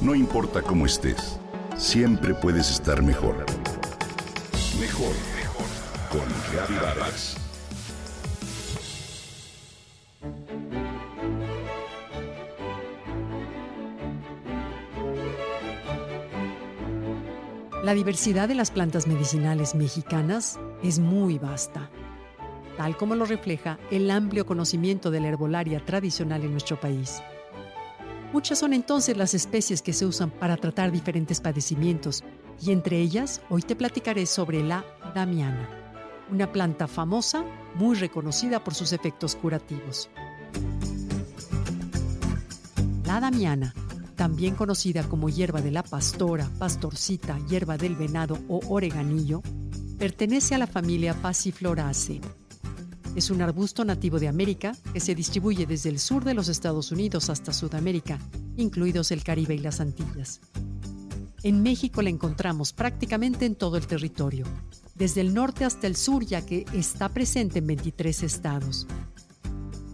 No importa cómo estés, siempre puedes estar mejor. Mejor, mejor. Con Vargas. La diversidad de las plantas medicinales mexicanas es muy vasta, tal como lo refleja el amplio conocimiento de la herbolaria tradicional en nuestro país. Muchas son entonces las especies que se usan para tratar diferentes padecimientos y entre ellas hoy te platicaré sobre la damiana, una planta famosa muy reconocida por sus efectos curativos. La damiana, también conocida como hierba de la pastora, pastorcita, hierba del venado o oreganillo, pertenece a la familia Passifloraceae es un arbusto nativo de América que se distribuye desde el sur de los Estados Unidos hasta Sudamérica, incluidos el Caribe y las Antillas. En México la encontramos prácticamente en todo el territorio, desde el norte hasta el sur ya que está presente en 23 estados.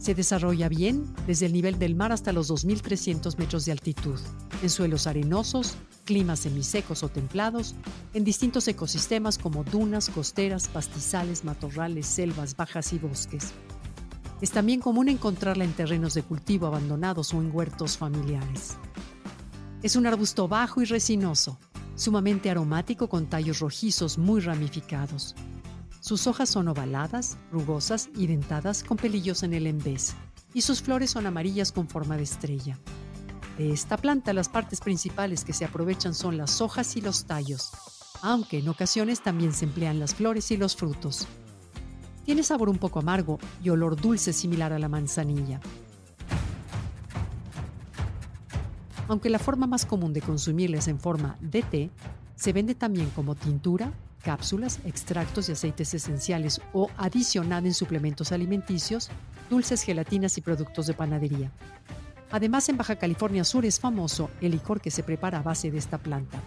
Se desarrolla bien desde el nivel del mar hasta los 2.300 metros de altitud, en suelos arenosos, climas semisecos o templados, en distintos ecosistemas como dunas, costeras, pastizales, matorrales, selvas bajas y bosques. Es también común encontrarla en terrenos de cultivo abandonados o en huertos familiares. Es un arbusto bajo y resinoso, sumamente aromático con tallos rojizos muy ramificados. Sus hojas son ovaladas, rugosas y dentadas con pelillos en el embés, y sus flores son amarillas con forma de estrella. De esta planta las partes principales que se aprovechan son las hojas y los tallos, aunque en ocasiones también se emplean las flores y los frutos. Tiene sabor un poco amargo y olor dulce similar a la manzanilla. Aunque la forma más común de consumirla es en forma de té, se vende también como tintura, cápsulas, extractos y aceites esenciales o adicionada en suplementos alimenticios, dulces, gelatinas y productos de panadería. Además, en Baja California Sur es famoso el licor que se prepara a base de esta planta.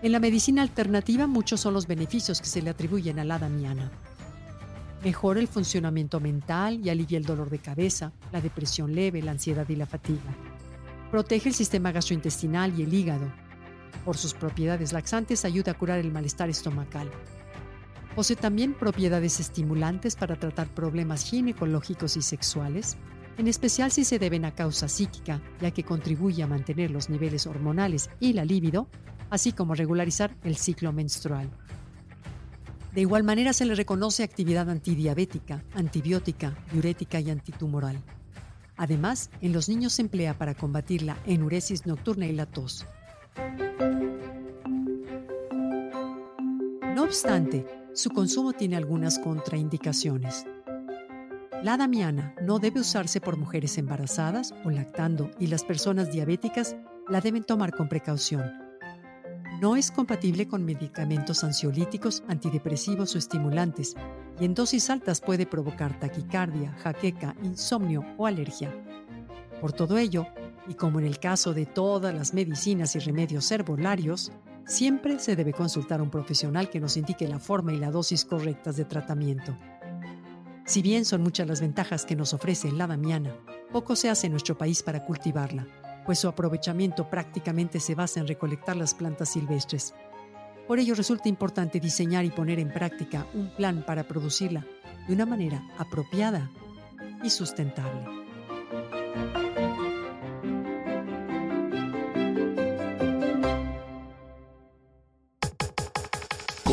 En la medicina alternativa, muchos son los beneficios que se le atribuyen a la damiana. Mejora el funcionamiento mental y alivia el dolor de cabeza, la depresión leve, la ansiedad y la fatiga. Protege el sistema gastrointestinal y el hígado. Por sus propiedades laxantes ayuda a curar el malestar estomacal. Posee también propiedades estimulantes para tratar problemas ginecológicos y sexuales, en especial si se deben a causa psíquica, ya que contribuye a mantener los niveles hormonales y la libido, así como regularizar el ciclo menstrual. De igual manera se le reconoce actividad antidiabética, antibiótica, diurética y antitumoral. Además, en los niños se emplea para combatir la enuresis nocturna y la tos. Obstante, su consumo tiene algunas contraindicaciones. La damiana no debe usarse por mujeres embarazadas o lactando y las personas diabéticas la deben tomar con precaución. No es compatible con medicamentos ansiolíticos, antidepresivos o estimulantes y en dosis altas puede provocar taquicardia, jaqueca, insomnio o alergia. Por todo ello, y como en el caso de todas las medicinas y remedios herbolarios, siempre se debe consultar a un profesional que nos indique la forma y la dosis correctas de tratamiento. Si bien son muchas las ventajas que nos ofrece la damiana, poco se hace en nuestro país para cultivarla, pues su aprovechamiento prácticamente se basa en recolectar las plantas silvestres. Por ello resulta importante diseñar y poner en práctica un plan para producirla de una manera apropiada y sustentable.